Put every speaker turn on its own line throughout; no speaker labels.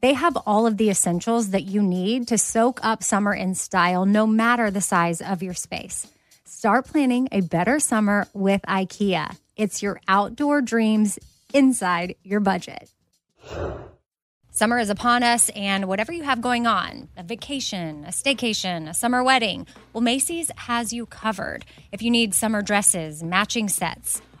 they have all of the essentials that you need to soak up summer in style, no matter the size of your space. Start planning a better summer with IKEA. It's your outdoor dreams inside your budget. Summer is upon us, and whatever you have going on a vacation, a staycation, a summer wedding well, Macy's has you covered. If you need summer dresses, matching sets,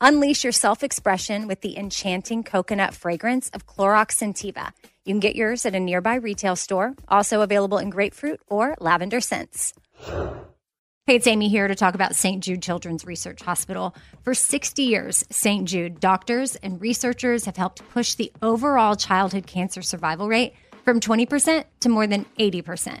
Unleash your self expression with the enchanting coconut fragrance of Clorox Scentiva. You can get yours at a nearby retail store, also available in grapefruit or lavender scents. Hey, it's Amy here to talk about St. Jude Children's Research Hospital. For 60 years, St. Jude doctors and researchers have helped push the overall childhood cancer survival rate from 20% to more than 80%.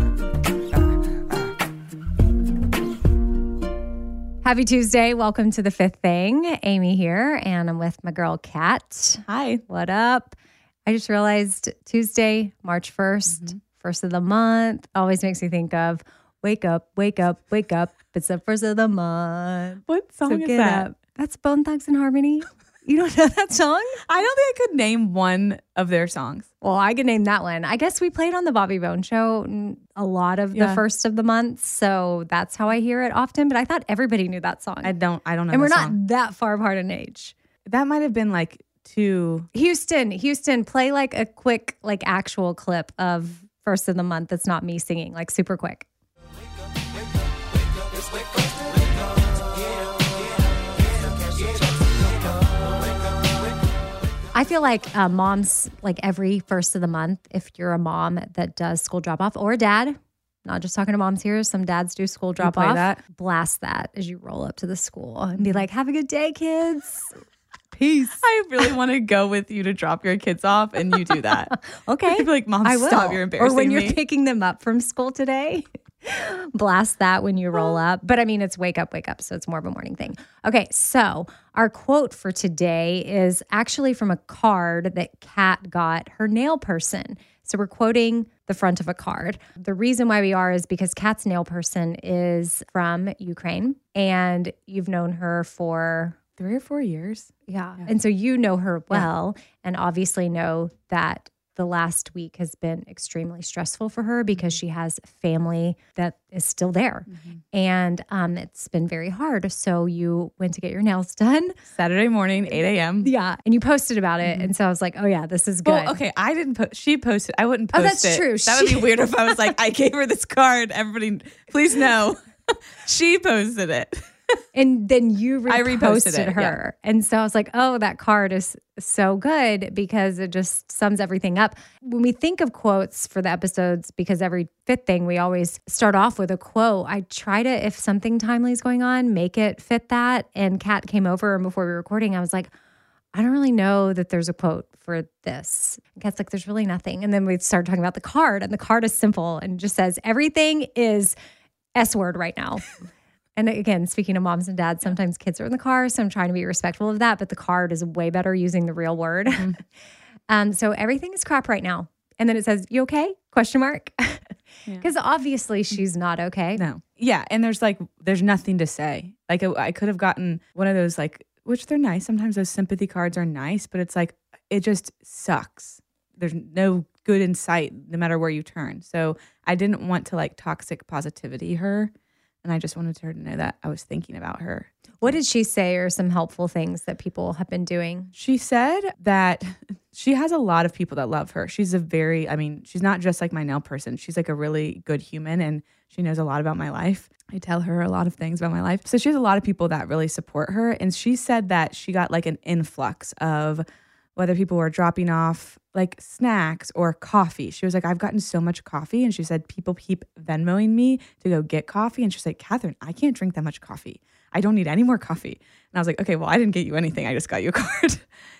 Happy Tuesday. Welcome to the fifth thing. Amy here, and I'm with my girl Kat.
Hi.
What up? I just realized Tuesday, March 1st,
Mm-hmm.
first of the month, always makes me think of wake up, wake up, wake up. It's the first of the month.
What song
So
is that?
up. That's Bone Thugs-n-Harmony. You don't know that song?
I don't think I could name one of their songs.
Well, I could name that one. I guess we played on the Bobby Bone show a lot of the first of the month, so that's how I hear it often. But I thought everybody knew that song,
I don't. I don't know.
and we're not that far apart in age.
That might have been like two.
Houston, Houston, play like a quick, like actual clip of first of the month. That's not me singing, like super quick. I feel like uh, moms, like every first of the month, if you're a mom that does school drop off or a dad, not just talking to moms here, some dads do school drop off.
that?
Blast that as you roll up to the school and be like, "Have a good day, kids." Peace.
I really want to go with you to drop your kids off, and you do that.
Okay.
I'd be like, Mom,
I will.
stop! You're embarrassing
Or when you're
me.
picking them up from school today, blast that when you roll oh. up. But I mean, it's wake up, wake up. So it's more of a morning thing. Okay. So our quote for today is actually from a card that Kat got her nail person. So we're quoting the front of a card. The reason why we are is because Kat's nail person is from Ukraine and you've known her for
Three or four years.
yeah. And so you know her well and obviously know that the last week has been extremely stressful for her because mm-hmm. she has family that is still there. Mm-hmm. And um, it's been very hard. So you went to get your nails done.
Saturday morning, 8 a.m.
Yeah. And you posted about it. Mm-hmm. And so I was like, oh, yeah, this is good.
Well, okay, I didn't post. She posted. I wouldn't post.
Oh,
post
that's
it.
true.
That would be weird if I was like, I gave her this card. Everybody, please know. she posted it.
And then you
I
reposted,
reposted it,
her. And so I was like, oh, that card is so good because it just sums everything up. When we think of quotes for the episodes, because every fifth thing we always start off with a quote, I try to, if something timely is going on, make it fit that. And Kat came over and before we were recording, I was like, I don't really know that there's a quote for this. And Kat's like, there's really nothing. And then we started talking about the card, and the card is simple and just says, everything is S word right now. And again, speaking of moms and dads, sometimes kids are in the car, so I'm trying to be respectful of that. But the card is way better using the real word. um, so everything is crap right now. And then it says, "You okay?" Question mark. Because obviously she's not okay.
No. Yeah. And there's like, there's nothing to say. Like, I, I could have gotten one of those, like, which they're nice. Sometimes those sympathy cards are nice, but it's like, it just sucks. There's no good in sight no matter where you turn. So I didn't want to like toxic positivity her. And I just wanted her to know that I was thinking about her.
What did she say are some helpful things that people have been doing?
She said that she has a lot of people that love her. She's a very, I mean, she's not just like my nail person. She's like a really good human and she knows a lot about my life. I tell her a lot of things about my life. So she has a lot of people that really support her. And she said that she got like an influx of whether people were dropping off like snacks or coffee. She was like, I've gotten so much coffee. And she said, people keep Venmoing me to go get coffee. And she's like, Catherine, I can't drink that much coffee. I don't need any more coffee. And I was like, okay, well, I didn't get you anything. I just got you a card.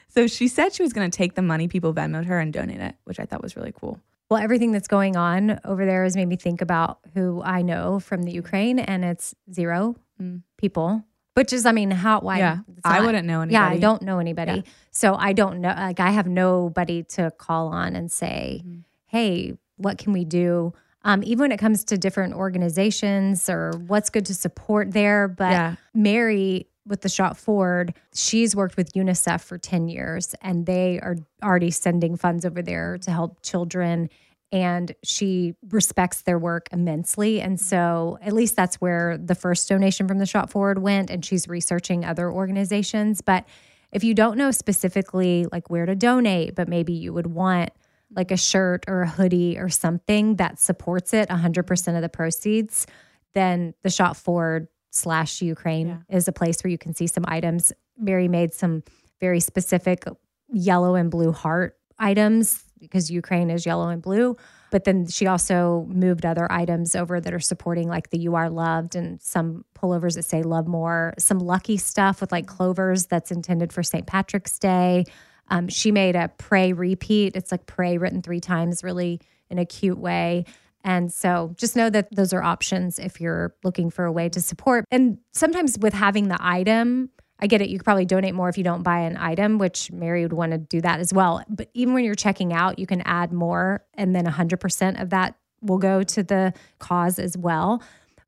so she said she was going to take the money people Venmoed her and donate it, which I thought was really cool.
Well, everything that's going on over there has made me think about who I know from the Ukraine, and it's zero
Mm.
people. Which is, I mean, how? Why?
Yeah, I wouldn't know anybody.
Yeah, I don't know anybody,
Yeah.
so I don't know. Like, I have nobody to call on and say,
Mm-hmm.
"Hey, what can we do?" Um, even when it comes to different organizations or what's good to support there. But
Yeah.
Mary with the Shop Forward, she's worked with UNICEF for 10 years and they are already sending funds over there to help children. And she respects their work immensely. And so, at least that's where the first donation from the Shop Forward went. And she's researching other organizations. But if you don't know specifically like where to donate, but maybe you would want like a shirt or a hoodie or something that supports it 100% of the proceeds, then the Shop Forward slash Ukraine is a place where you can see some items. Mary made some very specific yellow and blue heart items because Ukraine is yellow and blue. But then she also moved other items over that are supporting like the You Are Loved and some pullovers that say Love More, some lucky stuff with like clovers that's intended for St. Patrick's Day. Um, she made a pray repeat. It's like pray written three times, really in a cute way. And so just know that those are options if you're looking for a way to support. And sometimes with having the item, I get it. You could probably donate more if you don't buy an item, which Mary would want to do that as well. But even when you're checking out, you can add more, and then 100% of that will go to the cause as well.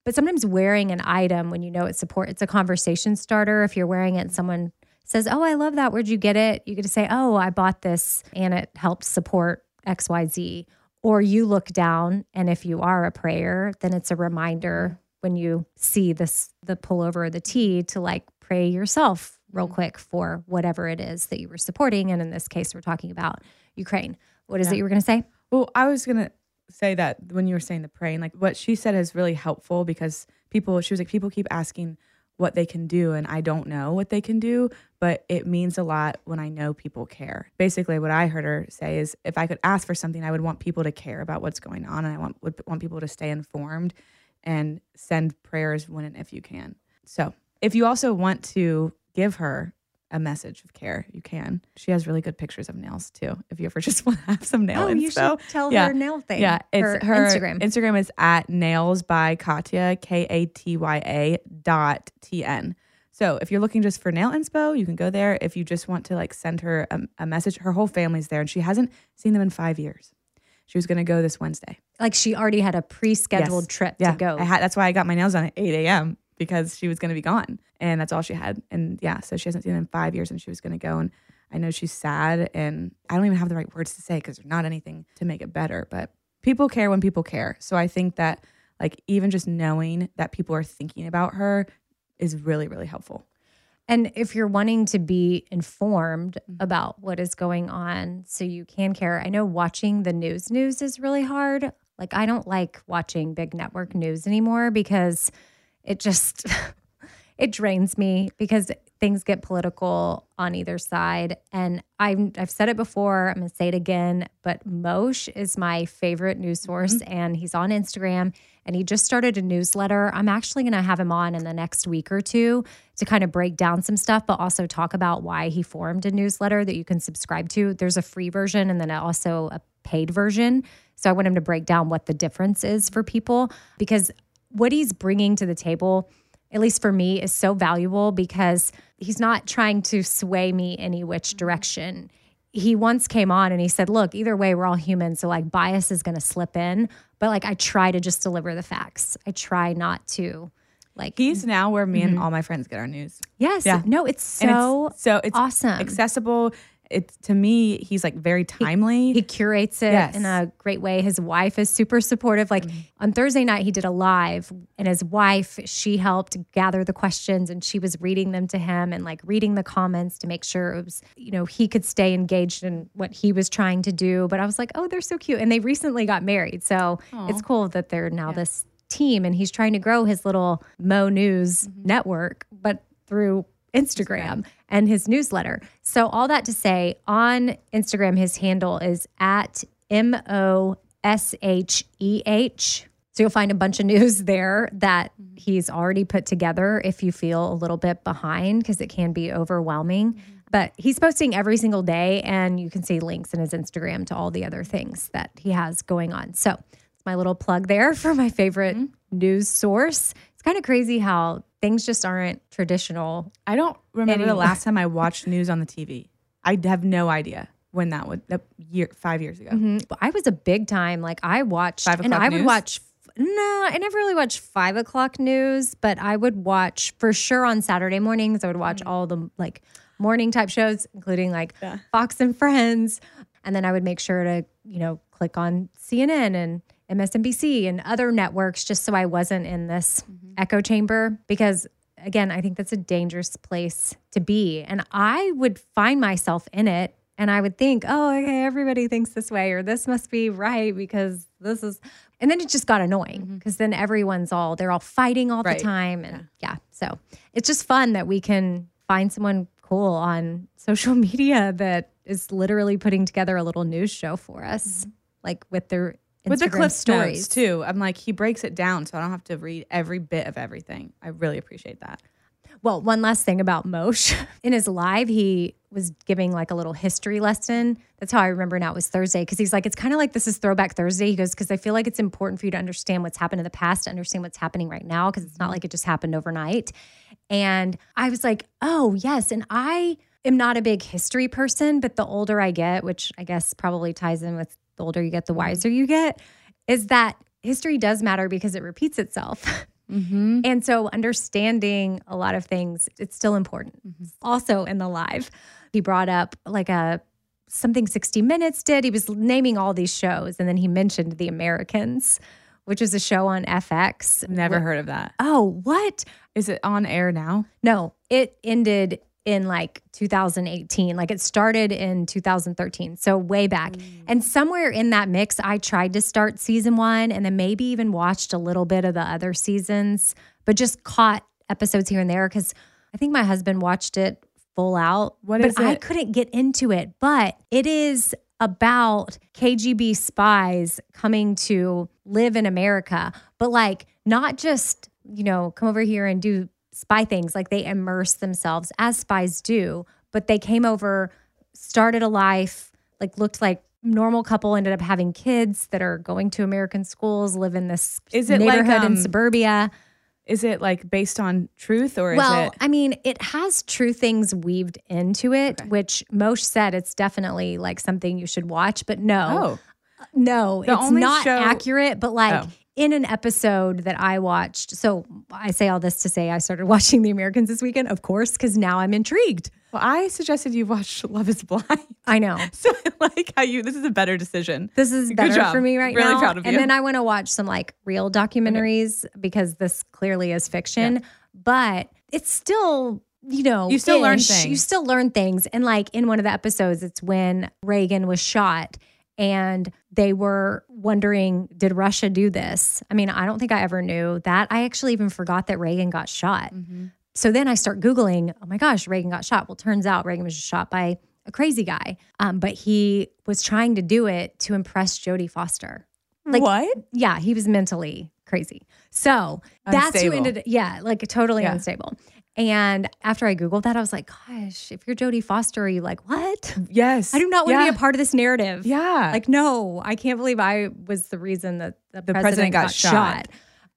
But sometimes wearing an item when you know it's support, it's a conversation starter. If you're wearing it and someone says, Oh, I love that. Where'd you get it? You get to say, Oh, I bought this and it helps support XYZ. Or you look down, and if you are a prayer, then it's a reminder when you see this the pullover or the tee to like pray yourself real mm. quick for whatever it is that you were supporting. And in this case, we're talking about Ukraine. What is it you were going to say?
Well, I was gonna say that when you were saying the praying, like what she said is really helpful because people, she was like, people keep asking what they can do, and I don't know what they can do, but it means a lot when I know people care. Basically, what I heard her say is, if I could ask for something, I would want people to care about what's going on, and I want would want people to stay informed and send prayers when and if you can. So, if you also want to give her a message of care, you can. She has really good pictures of nails too. If you ever just want to have some nail
Oh, you
inspo.
should tell
Yeah.
her nail thing.
Yeah, it's
her,
her,
Instagram.
Instagram is at nails by Katya K A T Y A dot T N. So if you're looking just for nail inspo, you can go there. If you just want to like send her a, a message, her whole family's there, and she hasn't seen them in five years. She was going to go this Wednesday.
like she already had a pre-scheduled
Yes.
trip
Yeah,
to go.
I had, that's why I got my nails done at 8 a.m. because she was going to be gone, and that's all she had. And yeah, so she hasn't seen him in five years, and she was going to go. And I know she's sad, and I don't even have the right words to say because there's not anything to make it better. But people care when people care. So I think that like even just knowing that people are thinking about her is really really helpful.
And if you're wanting to be informed
Mm-hmm.
about what is going on so you can care, I know watching the news news is really hard. Like I don't like watching big network news anymore because it just it drains me because things get political on either side. And I'm I've said it before, I'm gonna say it again, but Mosheh is my favorite news mm-hmm. source and he's on Instagram and he just started a newsletter. I'm actually gonna have him on in the next week or two to kind of break down some stuff, but also talk about why he formed a newsletter that you can subscribe to. There's a free version and then also a paid version. So I want him to break down what the difference is for people because what he's bringing to the table at least for me, is so valuable because he's not trying to sway me any which mm-hmm. direction. He once came on and he said, Look, either way, we're all human. So, like, bias is going to slip in. But, like, I try to just deliver the facts. I try not to, like,
He's now where me and mm-hmm. all my friends get our news.
yes.
Yeah.
No, it's so
it's, so it's
awesome.
accessible. It's to me, he's like very timely.
He curates it
Yes.
in a great way. His wife is super supportive. Like mm-hmm. on Thursday night, he did a live, and his wife, she helped gather the questions and she was reading them to him and like reading the comments to make sure it was, you know, he could stay engaged in what he was trying to do. But I was like, oh, they're so cute. And they recently got married. So it's cool that they're now this team and he's trying to grow his little Mo News mm-hmm. network, but through Instagram and his newsletter. So, all that to say, on Instagram, his handle is at M O S H E H. So, you'll find a bunch of news there that mm-hmm. he's already put together if you feel a little bit behind because it can be overwhelming. Mm-hmm. But he's posting every single day, and you can see links in his Instagram to all the other things that he has going on. So, it's my little plug there for my favorite mm-hmm. news source. Kind of crazy how things just aren't traditional
I don't remember the last time I watched news on the TV. I have no idea when that would that year five years ago.
Mhm. But I was a big time. Like I watched,
Five
and I would watch. No, I never really watched five o'clock news, but I would watch for sure on Saturday mornings. I would watch all the like morning type shows, including like Fox and Friends, and then I would make sure to you know click on CNN and MSNBC and other networks just so I wasn't in this mm-hmm. echo chamber because again, I think that's a dangerous place to be. And I would find myself in it and I would think, oh, okay, everybody thinks this way or this must be right because this is. And then it just got annoying mm-hmm. because then everyone's all, they're all fighting all
Right.
the time. And yeah. So it's just fun that we can find someone cool on social media that is literally putting together a little news show for us, mm-hmm. like with their
With the
Instagram
clip
stories
stories too. I'm like he breaks it down so I don't have to read every bit of everything. I really appreciate that.
Well, one last thing about Mosheh. In his live, he was giving like a little history lesson. That's how I remember now it was Thursday because he's like, it's kind of like this is Throwback Thursday. He goes, because I feel like it's important for you to understand what's happened in the past, to understand what's happening right now, because it's not mm-hmm. like it just happened overnight. And I was like, oh, yes. And I am not a big history person, but the older I get, which I guess probably ties in with the older you get, the wiser you get, is that history does matter because it repeats itself. Mm-hmm. And so understanding a lot of things, it's still important. Mm-hmm. Also in the live, he brought up like a something 60 Minutes did. He was naming all these shows and then he mentioned The Americans, which is a show on FX.
Never heard of that.
Oh, what?
Is it on air now?
No, it ended in like 2018. Like it started in 2013. So way back. Mm. And somewhere in that mix, I tried to start season one and then maybe even watched a little bit of the other seasons, but just caught episodes here and there because I think my husband watched it full out.
What
but I couldn't get into it. But it is about KGB spies coming to live in America, but like not just, you know, come over here and do spy things. Like they immerse themselves as spies do, but they came over, started a life, like looked like normal couple ended up having kids that are going to American schools, live in this
Is it like,
neighborhood in
um,
suburbia.
Is it like based on truth or
Well,
is it
I mean, it has true things weaved into it, which Mosheh said it's definitely like something you should watch, but no,
Oh,
no,
The
it's not
show-
accurate. But like
Oh.
In an episode that I watched, so I say all this to say I started watching The Americans this weekend, of course, because now I'm intrigued.
well, I suggested you watch Love is Blind.
I know.
So I like how you this is a better decision.
This is
Good
better
job.
for me right
Really
now.
proud of you.
and then I want to watch some like real documentaries because this clearly is fiction, but it's still, you know,
You still learn things.
You still learn things. And like in one of the episodes, it's when Reagan was shot and they were wondering, did Russia do this? I mean, I don't think I ever knew that. I actually even forgot that Reagan got shot.
Mm-hmm.
So then I start Googling, oh my gosh, Reagan got shot. Well, turns out Reagan was shot by a crazy guy. Um, but he was trying to do it to impress Jodie Foster. Like,
what?
Yeah, he was mentally crazy. So that's who ended, yeah, like totally
Yeah.
unstable. And after I Googled that, I was like, gosh, if you're Jodie Foster, are you like, what?
Yes.
I do not want
yeah.
to be a part of this narrative.
Yeah.
Like, no, I can't believe I was the reason that the,
The
president,
president got
got,
shot.
shot.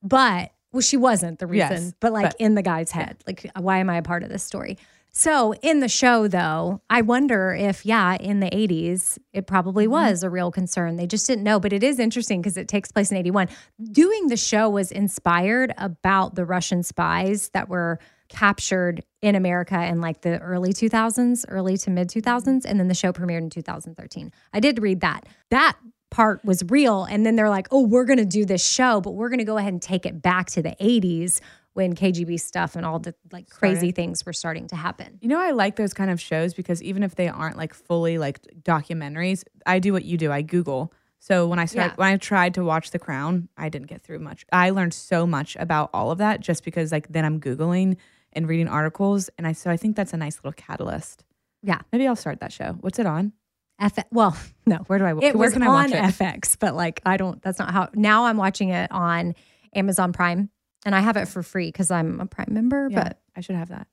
But Well, she wasn't the reason,
Yes,
but like
but-
in the guy's head. Like, why am I a part of this story? So, in the show, though, I wonder if, yeah, in the 80s, it probably mm-hmm. was a real concern. They just didn't know. But it is interesting because it takes place in 81. Doing the show was inspired about the Russian spies that were captured in America in like the early 2000s, early to mid 2000s. And then the show premiered in 2013. I did read that. That part was real. And then they're like, oh, we're going to do this show, but we're going to go ahead and take it back to the 80s when KGB stuff and all the like crazy
Started.
things were starting to happen.
You know, I like those kind of shows because even if they aren't like fully like documentaries, I do what you do. I Google. So when I started,
Yeah.
when I tried to watch The Crown, I didn't get through much. I learned so much about all of that just because like then I'm Googling and reading articles. And I, so I think that's a nice little catalyst.
Yeah.
Maybe I'll start that show. What's it on?
F- well, no,
Where do I,
it
where can I watch it?
FX, but like I don't, that's not how, now I'm watching it on Amazon Prime and I have it for free because I'm a Prime member,
Yeah,
but
I should have that.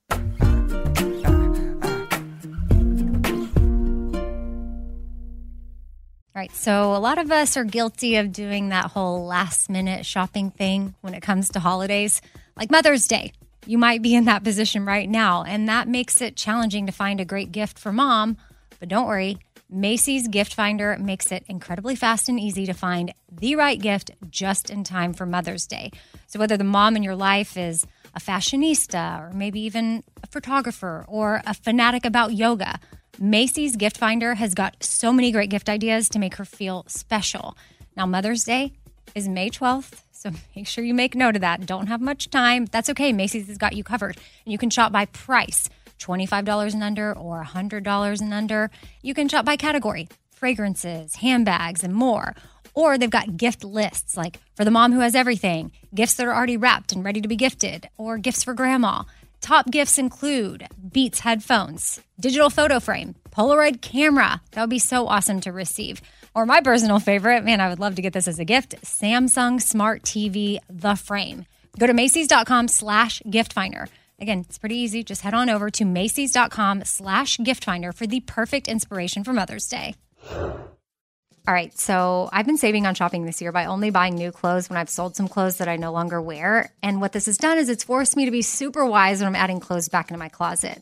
All right. So a lot of us are guilty of doing that whole last minute shopping thing when it comes to holidays, like Mother's Day. You might be in that position right now, and that makes it challenging to find a great gift for mom. But don't worry, Macy's Gift Finder makes it incredibly fast and easy to find the right gift just in time for Mother's Day. So whether the mom in your life is a fashionista or maybe even a photographer or a fanatic about yoga, Macy's Gift Finder has got so many great gift ideas to make her feel special. Now, Mother's Day is May 12th, so make sure you make note of that. Don't have much time. That's okay. Macy's has got you covered. And you can shop by price $25 and under or $100 and under. You can shop by category fragrances, handbags, and more. Or they've got gift lists like for the mom who has everything, gifts that are already wrapped and ready to be gifted, or gifts for grandma. Top gifts include Beats headphones, digital photo frame, Polaroid camera. That would be so awesome to receive. Or my personal favorite, man, I would love to get this as a gift Samsung Smart TV, the frame. Go to Macy's.com slash gift finder. Again, it's pretty easy. Just head on over to Macy's.com slash gift finder for the perfect inspiration for Mother's Day. All right, so I've been saving on shopping this year by only buying new clothes when I've sold some clothes that I no longer wear. And what this has done is it's forced me to be super wise when I'm adding clothes back into my closet.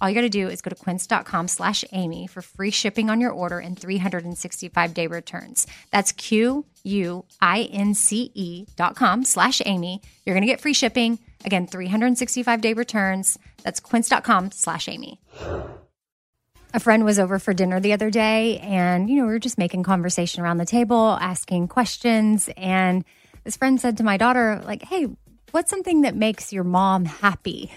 All you got to do is go to quince.com slash Amy for free shipping on your order and 365 day returns. That's Q U I N C E dot com slash Amy. You're going to get free shipping. Again, 365 day returns. That's quince.com slash Amy. A friend was over for dinner the other day, and you know, we were just making conversation around the table, asking questions. And this friend said to my daughter, like, hey, what's something that makes your mom happy?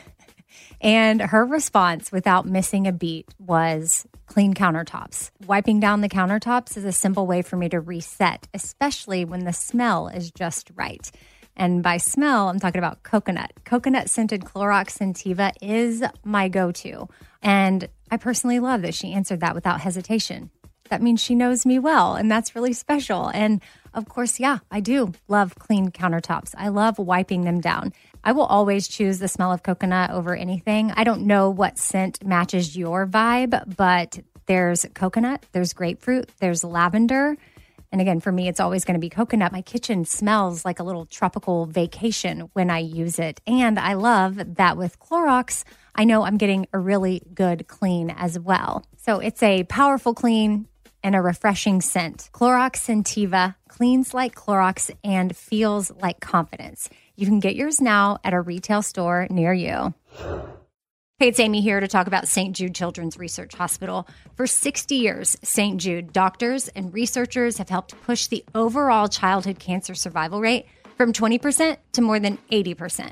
And her response, without missing a beat, was clean countertops. Wiping down the countertops is a simple way for me to reset, especially when the smell is just right. And by smell, I'm talking about coconut. Coconut scented Clorox Scentiva is my go to. And I personally love that she answered that without hesitation. That means she knows me well, and that's really special. And of course, yeah, I do love clean countertops. I love wiping them down. I will always choose the smell of coconut over anything. I don't know what scent matches your vibe, but there's coconut, there's grapefruit, there's lavender. And again, for me, it's always going to be coconut. My kitchen smells like a little tropical vacation when I use it. And I love that with Clorox, I know I'm getting a really good clean as well. So it's a powerful clean and a refreshing scent. Clorox Scentiva cleans like Clorox and feels like confidence. You can get yours now at a retail store near you. Hey, it's Amy here to talk about St. Jude Children's Research Hospital. For 60 years, St. Jude doctors and researchers have helped push the overall childhood cancer survival rate from 20% to more than 80%.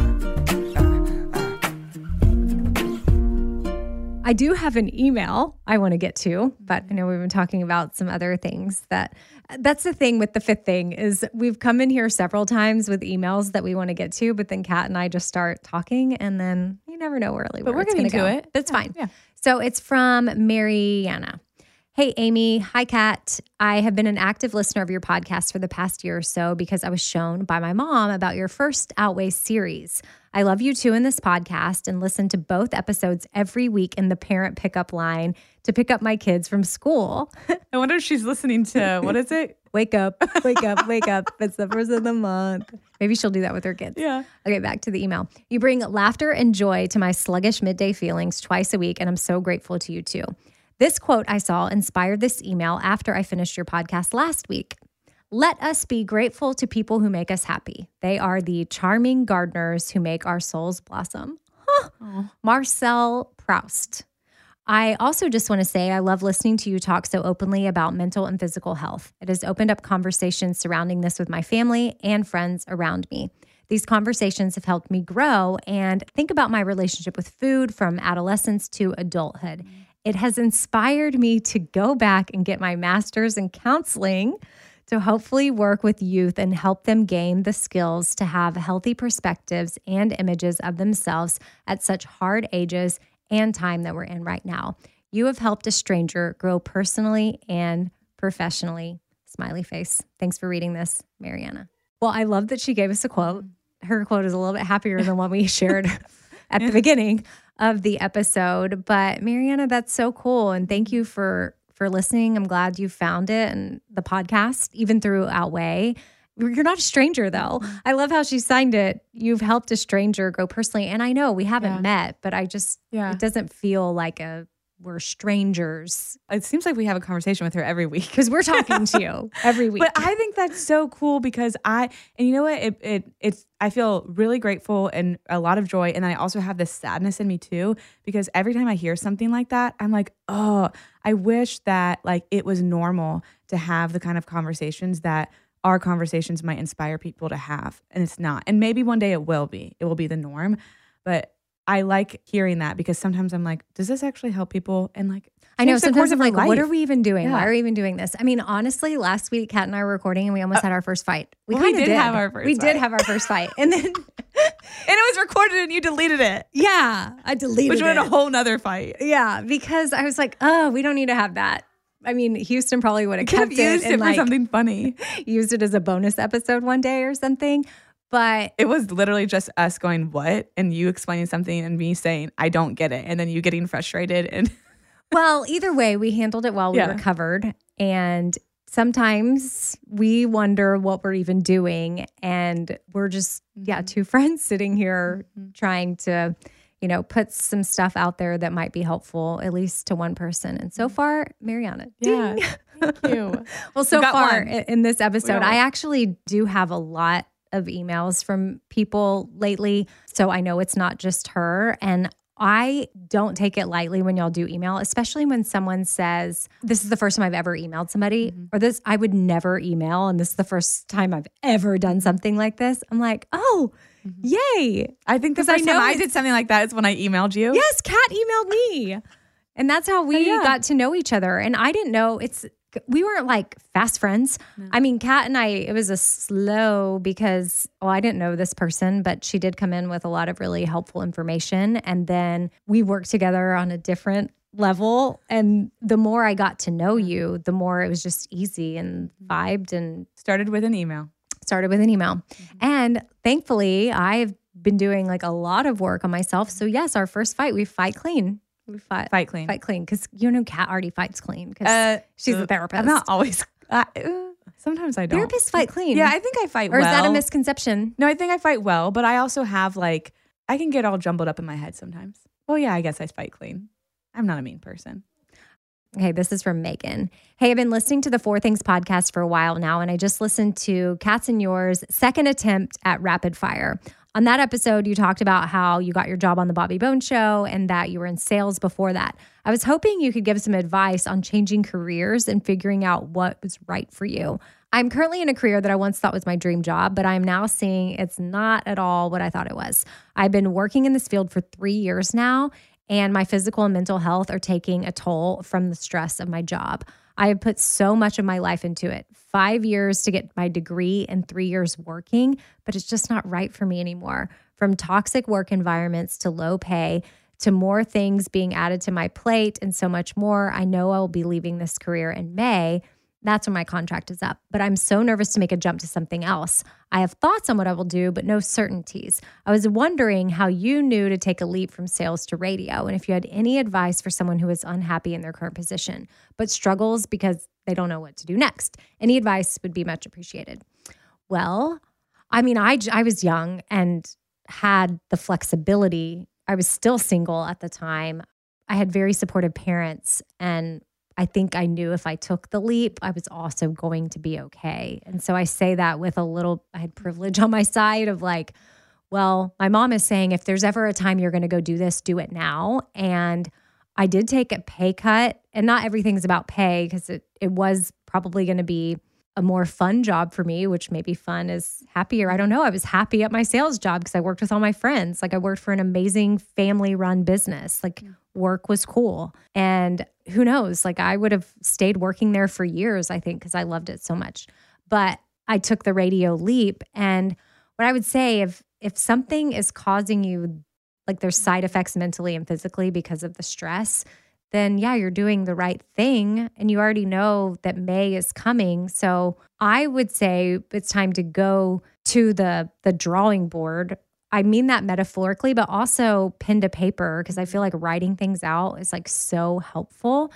I do have an email I want to get to, but I mm-hmm. know we've been talking about some other things that that's the thing with the fifth thing is we've come in here several times with emails that we want to get to, but then Kat and I just start talking and then you never know really
But
where
we're
going to go.
it.
That's
Yeah,
fine.
yeah.
So it's from Mariana. Hey, Amy. Hi, Kat. I have been an active listener of your podcast for the past year or so because I was shown by my mom about your first Outweigh series. I love you too in this podcast and listen to both episodes every week in the parent pickup line to pick up my kids from school.
I wonder if she's listening to what is it?
wake up, wake up, wake up. It's the first of the month. Maybe she'll do that with her kids.
Yeah.
Okay, back to the email. You bring laughter and joy to my sluggish midday feelings twice a week, and I'm so grateful to you too. This quote I saw inspired this email after I finished your podcast last week. Let us be grateful to people who make us happy. They are the charming gardeners who make our souls blossom. Huh. Marcel Proust. I also just want to say I love listening to you talk so openly about mental and physical health. It has opened up conversations surrounding this with my family and friends around me. These conversations have helped me grow and think about my relationship with food from adolescence to adulthood. Mm. It has inspired me to go back and get my master's in counseling to hopefully work with youth and help them gain the skills to have healthy perspectives and images of themselves at such hard ages and time that we're in right now. You have helped a stranger grow personally and professionally. Smiley face. Thanks for reading this, Mariana. Well, I love that she gave us a quote. Her quote is a little bit happier than what we shared at the beginning of the episode. But Mariana, that's so cool. And thank you for for listening. I'm glad you found it and the podcast, even through Outweigh. You're not a stranger though. Mm-hmm. I love how she signed it. You've helped a stranger grow personally. And I know we haven't
Yeah.
met, but I just
Yeah.
it doesn't feel like a we're strangers.
It seems like we have a conversation with her every week.
because we're talking to you every week.
But I think that's so cool because I and you know what? It it it's I feel really grateful and a lot of joy. And I also have this sadness in me too because every time I hear something like that I'm like oh I wish that like it was normal to have the kind of conversations that our conversations might inspire people to have. And it's not. And maybe one day it will be. It will be the norm. But I like hearing that because sometimes I'm like does this actually help people and like
I know sometimes
course
I'm like,
their
what are we even doing? Why are we even doing this? I mean, honestly, last week Kat and I were recording and we almost uh, had our first fight.
Well, we
kinda
did have our first
We did
fight.
have our first fight, and then
and it was recorded and you deleted it
yeah, I deleted it.
which went a whole nother fight
yeah, because I was like, oh, we don't need to have that. I mean, Houston probably would have kept it
used
and
it for
like
something funny.
used it as a bonus episode one day or something. But
It was literally just us going, What? And you explaining something and me saying, I don't get it. And then you getting frustrated. And
Well, either way, we handled it well. We
Yeah.
recovered. And sometimes we wonder what we're even doing. And we're just, yeah, mm-hmm. two friends sitting here mm-hmm. trying to, you know, put some stuff out there that might be helpful, at least to one person. And so mm-hmm. far, Mariana.
Yeah.
ding.
thank you.
Well, so far
one.
in this episode, I actually do have a lot of emails from people lately. So I know it's not just her. And I don't take it lightly when y'all do email, especially when someone says, This is the first time I've ever emailed somebody,
Mm-hmm.
or this I would never email. And this is the first time I've ever done something like this. I'm like, Oh, yay.
I think the
'Cause I
first time I did something like that is when I emailed you.
Yes, Kat emailed me. And that's how we
Oh, yeah.
got to know each other. And I didn't know it's we weren't like fast friends. I mean, Kat and I, it was a slow because well, I didn't know this person, but she did come in with a lot of really helpful information. And then we worked together on a different level. And the more I got to know you, the more it was just easy and mm-hmm. vibed and
Started with an email.
started with an email. Mm-hmm. And thankfully, I've been doing like a lot of work on myself. Mm-hmm. So yes, our first fight, we fight clean. We fight
Fight clean.
fight clean because you know Kat already fights clean because
Uh,
she's
uh,
a therapist.
I'm not always. Uh, Sometimes I don't.
Therapists fight clean.
Yeah, I think I fight
or
well.
is that a misconception?
No, I think I fight well, but I also have like I can get all jumbled up in my head sometimes. Well, yeah, I guess I fight clean. I'm not a mean person.
Okay, this is from Megan. Hey, I've been listening to the Four Things podcast for a while now, and I just listened to Kat's and Yours' second attempt at rapid fire. On that episode, you talked about how you got your job on the Bobby Bones show and that you were in sales before that. I was hoping you could give some advice on changing careers and figuring out what was right for you. I'm currently in a career that I once thought was my dream job, but I'm now seeing it's not at all what I thought it was. I've been working in this field for three years now, and my physical and mental health are taking a toll from the stress of my job. I have put so much of my life into it five years to get my degree and three years working, but it's just not right for me anymore. From toxic work environments to low pay to more things being added to my plate and so much more, I know I will be leaving this career in May that's when my contract is up. But I'm so nervous to make a jump to something else. I have thoughts on what I will do, but no certainties. I was wondering how you knew to take a leap from sales to radio and if you had any advice for someone who is unhappy in their current position, but struggles because they don't know what to do next. Any advice would be much appreciated. Well, I mean, I, I was young and had the flexibility. I was still single at the time. I had very supportive parents and I think I knew if I took the leap, I was also going to be okay. And so I say that with a little, I had privilege on my side of like, well, my mom is saying if there's ever a time you're going to go do this, do it now. And I did take a pay cut, and not everything's about pay because it, it was probably going to be a more fun job for me, which maybe fun is happier. I don't know. I was happy at my sales job because I worked with all my friends. Like I worked for an amazing family run business. Like mm. work was cool. And who knows? Like I would have stayed working there for years, I think, because I loved it so much. But I took the radio leap. And what I would say if if something is causing you like there's side effects mentally and physically because of the stress, then yeah, you're doing the right thing and you already know that May is coming. So I would say it's time to go to the the drawing board. I mean that metaphorically, but also pen to paper because I feel like writing things out is like so helpful.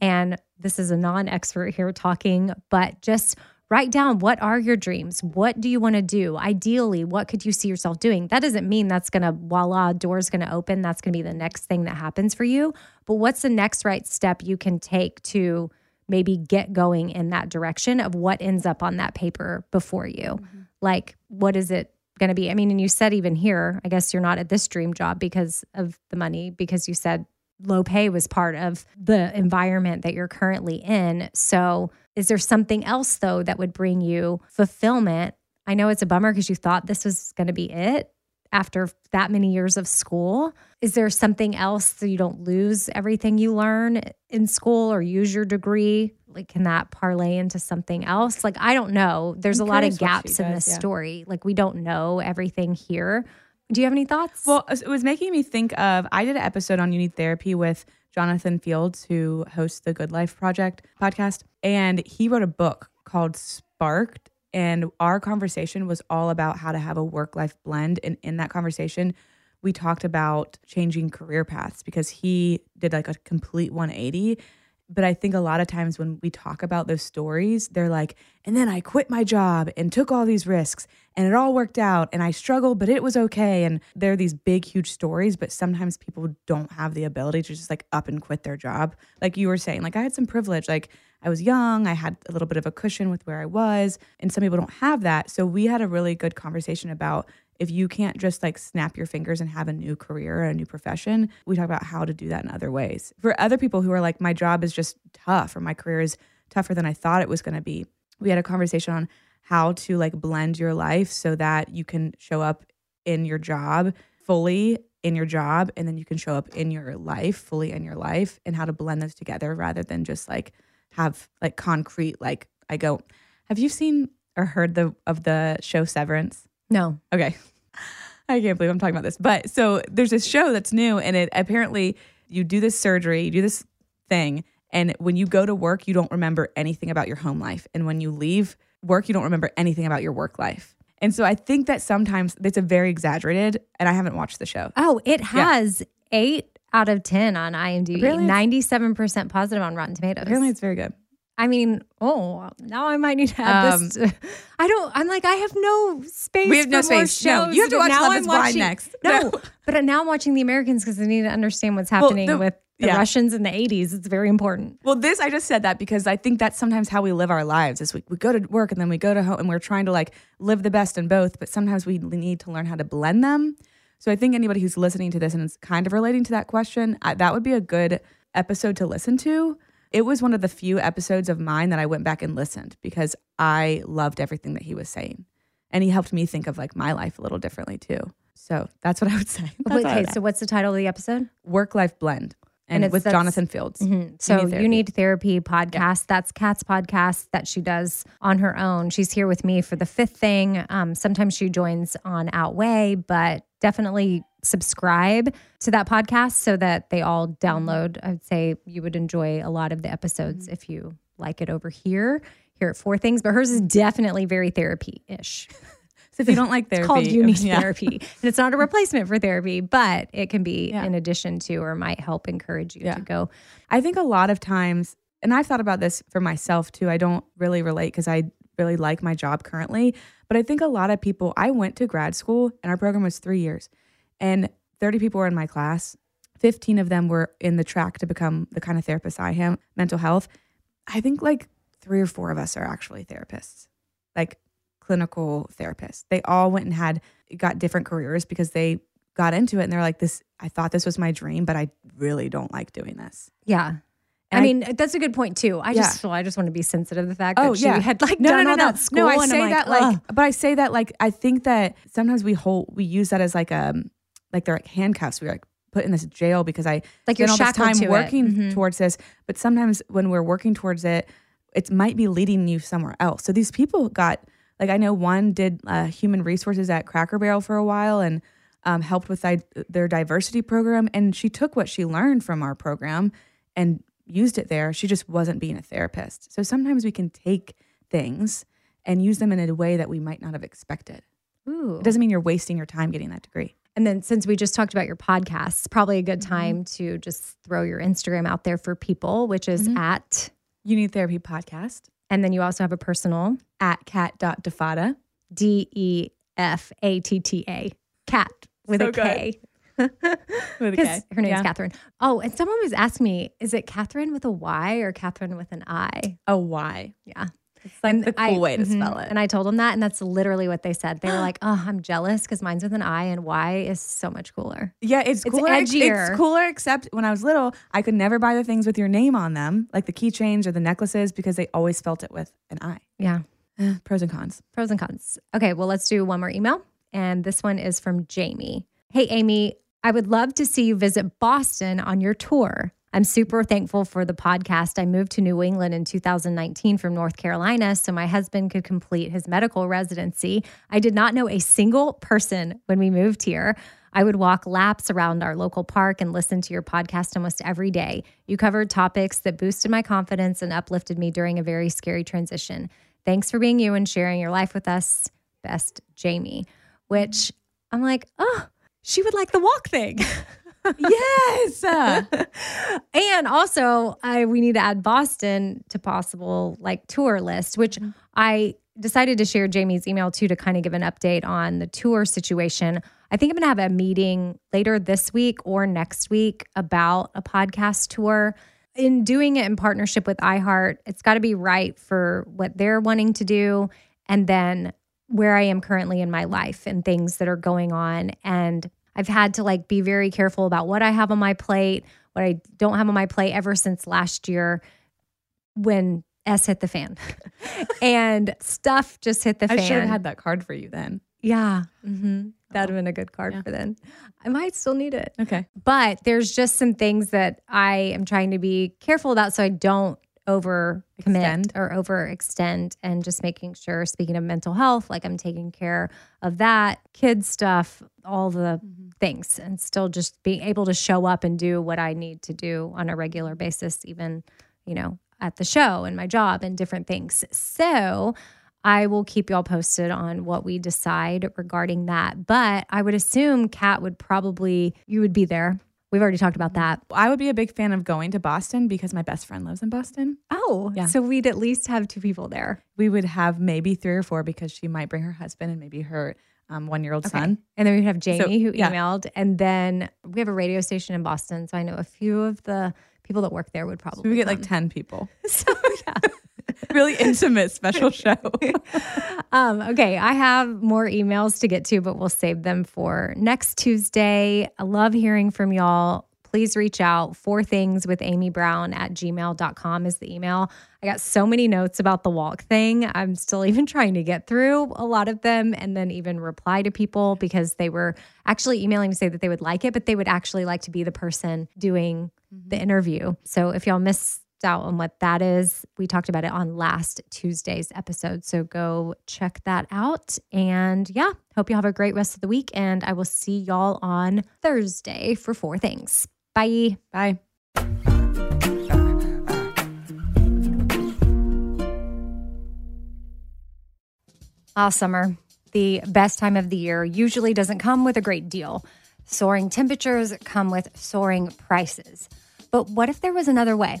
And this is a non-expert here talking, but just write down what are your dreams? What do you want to do? Ideally, what could you see yourself doing? That doesn't mean that's going to, voila, door's going to open. That's going to be the next thing that happens for you. But what's the next right step you can take to maybe get going in that direction of what ends up on that paper before you? Mm-hmm. Like, what is it going to be? I mean, and you said even here, I guess you're not at this dream job because of the money, because you said low pay was part of the environment that you're currently in. So, is there something else though that would bring you fulfillment? I know it's a bummer because you thought this was going to be it after that many years of school. Is there something else so you don't lose everything you learn in school or use your degree? Like, can that parlay into something else? Like, I don't know. There's I'm a lot of gaps in this yeah. story. Like, we don't know everything here. Do you have any thoughts?
Well, it was making me think of I did an episode on You Need Therapy with Jonathan Fields, who hosts the Good Life Project podcast. And he wrote a book called Sparked. And our conversation was all about how to have a work life blend. And in that conversation, we talked about changing career paths because he did like a complete 180 but I think a lot of times when we talk about those stories, they're like, and then I quit my job and took all these risks and it all worked out and I struggled, but it was okay. And there are these big, huge stories, but sometimes people don't have the ability to just like up and quit their job. Like you were saying, like I had some privilege, like I was young, I had a little bit of a cushion with where I was, and some people don't have that. So we had a really good conversation about if you can't just like snap your fingers and have a new career or a new profession, we talk about how to do that in other ways. For other people who are like, my job is just tough or my career is tougher than I thought it was going to be, we had a conversation on how to like blend your life so that you can show up in your job fully in your job and then you can show up in your life fully in your life and how to blend those together rather than just like have like concrete like I go have you seen or heard the of the show Severance?
No.
Okay. I can't believe I'm talking about this. But so there's this show that's new, and it apparently you do this surgery, you do this thing, and when you go to work, you don't remember anything about your home life. And when you leave work, you don't remember anything about your work life. And so I think that sometimes it's a very exaggerated, and I haven't watched the show.
Oh, it has yeah. eight out of 10 on IMDb, 97% positive on Rotten Tomatoes.
Apparently, it's very good.
I mean, oh, now I might need to add
Um,
this. To, I don't. I'm like, I have no space.
We have no space. No, you have to watch
now
Love is Blind next.
No,
No.
but now I'm watching The Americans because I need to understand what's happening
the-
with the
yeah.
Russians in the 80s. It's very important.
Well, this I just said that because I think that's sometimes how we live our lives. Is we, we go to work and then we go to home and we're trying to like live the best in both, but sometimes we need to learn how to blend them. So I think anybody who's listening to this and is kind of relating to that question, I, that would be a good episode to listen to. It was one of the few episodes of mine that I went back and listened because I loved everything that he was saying, and he helped me think of like my life a little differently too. So that's what I would say. That's
okay, so what's the title of the episode?
work life blend and,
And it's-
with Jonathan Fields.
So
Need Therapy.
you need therapy podcast. That's Kat's podcast that she does on her own. She's here with me for the fifth thing. Um, sometimes she joins on Outway, but definitely subscribe to that podcast so that they all download. I would say you would enjoy a lot of the episodes mm-hmm. if you like it over here. Here at Four Things, but hers is definitely very therapy ish.
So if you don't like therapy,
It's called You Need
yeah.
Therapy. And it's not a replacement for therapy, but it can be
Yeah.
in addition to or might help encourage you
Yeah.
to go.
I think a lot of times, and I've thought about this for myself too. I don't really relate because I really like my job currently, but I think a lot of people. I went to grad school, and our program was three years, and thirty people were in my class. Fifteen of them were in the track to become the kind of therapist I am, mental health. I think like three or four of us are actually therapists, like clinical therapists. They all went and had got different careers because they got into it and they're like this I thought this was my dream, but I really don't like doing this.
Yeah. I
I-
mean, that's a good point too. I
Yeah.
just, well, I just want to be sensitive to the fact that
Oh
she
yeah,
had like
no,
done
no, no,
all
no.
that school.
No, I say
I'm
that
like,
like,
ugh.
but I say that like I think that sometimes we hold we use that as like um like they're like handcuffs. We are like put in this jail because I
Like you're
all this time
to
working
Mhm.
towards this. But sometimes when we're working towards it, it might be leading you somewhere else. So these people got like I know one did uh, human resources at Cracker Barrel for a while and um, helped with di- their diversity program, and she took what she learned from our program and used it there. She just wasn't being a therapist. So sometimes we can take things and use them in a way that we might not have expected.
Ooh.
It doesn't mean you're wasting your time getting that degree.
And then since we just talked about your podcast, it's probably a good
Mm-hmm.
time to just throw your Instagram out there for people, which is
Mm-hmm.
at,
You Need Therapy podcast
and then you also have a personal
at Kat.Defatta.
D E F A T T A, cat with
So
a K.
With a
Because her name's
Yeah.
Catherine. Oh, and someone was asking me, is it Catherine with a Y or Catherine with an I?
A Y.
Yeah.
It's like the cool way to
mhm.
spell it.
And I told them that, and that's literally what they said. They were like, "Oh, I'm jealous because mine's with an I, and Y is so much cooler."
Yeah, it's,
It's
cooler. ex-
edgier.
It's cooler, except when I was little, I could never buy the things with your name on them, like the keychains or the necklaces, because they always spelt it with an I.
Yeah,
Eh, pros and cons.
pros and cons. Okay, well, let's do one more email, and this one is from Jamie. Hey, Amy, I would love to see you visit Boston on your tour. I'm super thankful for the podcast. I moved to New England in 2019 from North Carolina so my husband could complete his medical residency. I did not know a single person when we moved here. I would walk laps around our local park and listen to your podcast almost every day. You covered topics that boosted my confidence and uplifted me during a very scary transition. Thanks for being you and sharing your life with us. Best, Jamie. Which I'm like, oh, she would like the walk thing.
yes.
And also, I we need to add Boston to possible like tour list, which mm-hmm. I decided to share Jamie's email too to kind of give an update on the tour situation. I think I'm going to have a meeting later this week or next week about a podcast tour. In doing it in partnership with iHeart, it's got to be right for what they're wanting to do and then where I am currently in my life and things that are going on. And I've had to like be very careful about what I have on my plate, what I don't have on my plate ever since last year when S hit the fan and stuff just hit the
I
fan.
I should have had that card for you then.
yeah. hmm That'd have been a good card
Yeah.
for then. I might still need it.
Okay.
But there's just some things that I am trying to be careful about so I don't over commit
Extend.
or overextend and just making sure speaking of mental health like I'm taking care of that kids stuff all the mm-hmm. things and still just being able to show up and do what I need to do on a regular basis even you know at the show and my job and different things so I will keep y'all posted on what we decide regarding that. But I would assume Kat would probably, you would be there. We've already talked about that.
I would be a big fan of going to Boston because my best friend lives in Boston.
Oh,
Yeah.
so we'd at least have two people there.
We would have maybe three or four because she might bring her husband and maybe her um, one year old son.
And then we have Jamie who
yeah.
emailed. And then we have a radio station in Boston. So I know a few of the people that work there would probably
So we get like 10 people.
so yeah.
really intimate special show.
Um, okay, I have more emails to get to, but we'll save them for next Tuesday. I love hearing from y'all. Please reach out. Four things with Amy Brown at gmail.com is the email. I got so many notes about the walk thing. I'm still even trying to get through a lot of them and then even reply to people because they were actually emailing to say that they would like it, but they would actually like to be the person doing the interview. So if y'all missed out on what that is, we talked about it on last Tuesday's episode. So go check that out. And yeah, hope you have a great rest of the week. And I will see y'all on Thursday for four things. Bye.
Bye.
Ah, summer, the best time of the year, usually doesn't come with a great deal. Soaring temperatures come with soaring prices. But what if there was another way?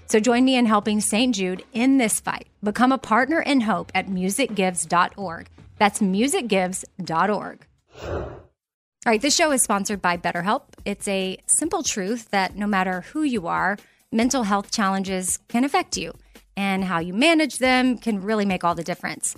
So join me in helping St. Jude in this fight. Become a partner in hope at musicgives.org. That's musicgives.org. All right, this show is sponsored by BetterHelp. It's a simple truth that no matter who you are, mental health challenges can affect you, and how you manage them can really make all the difference.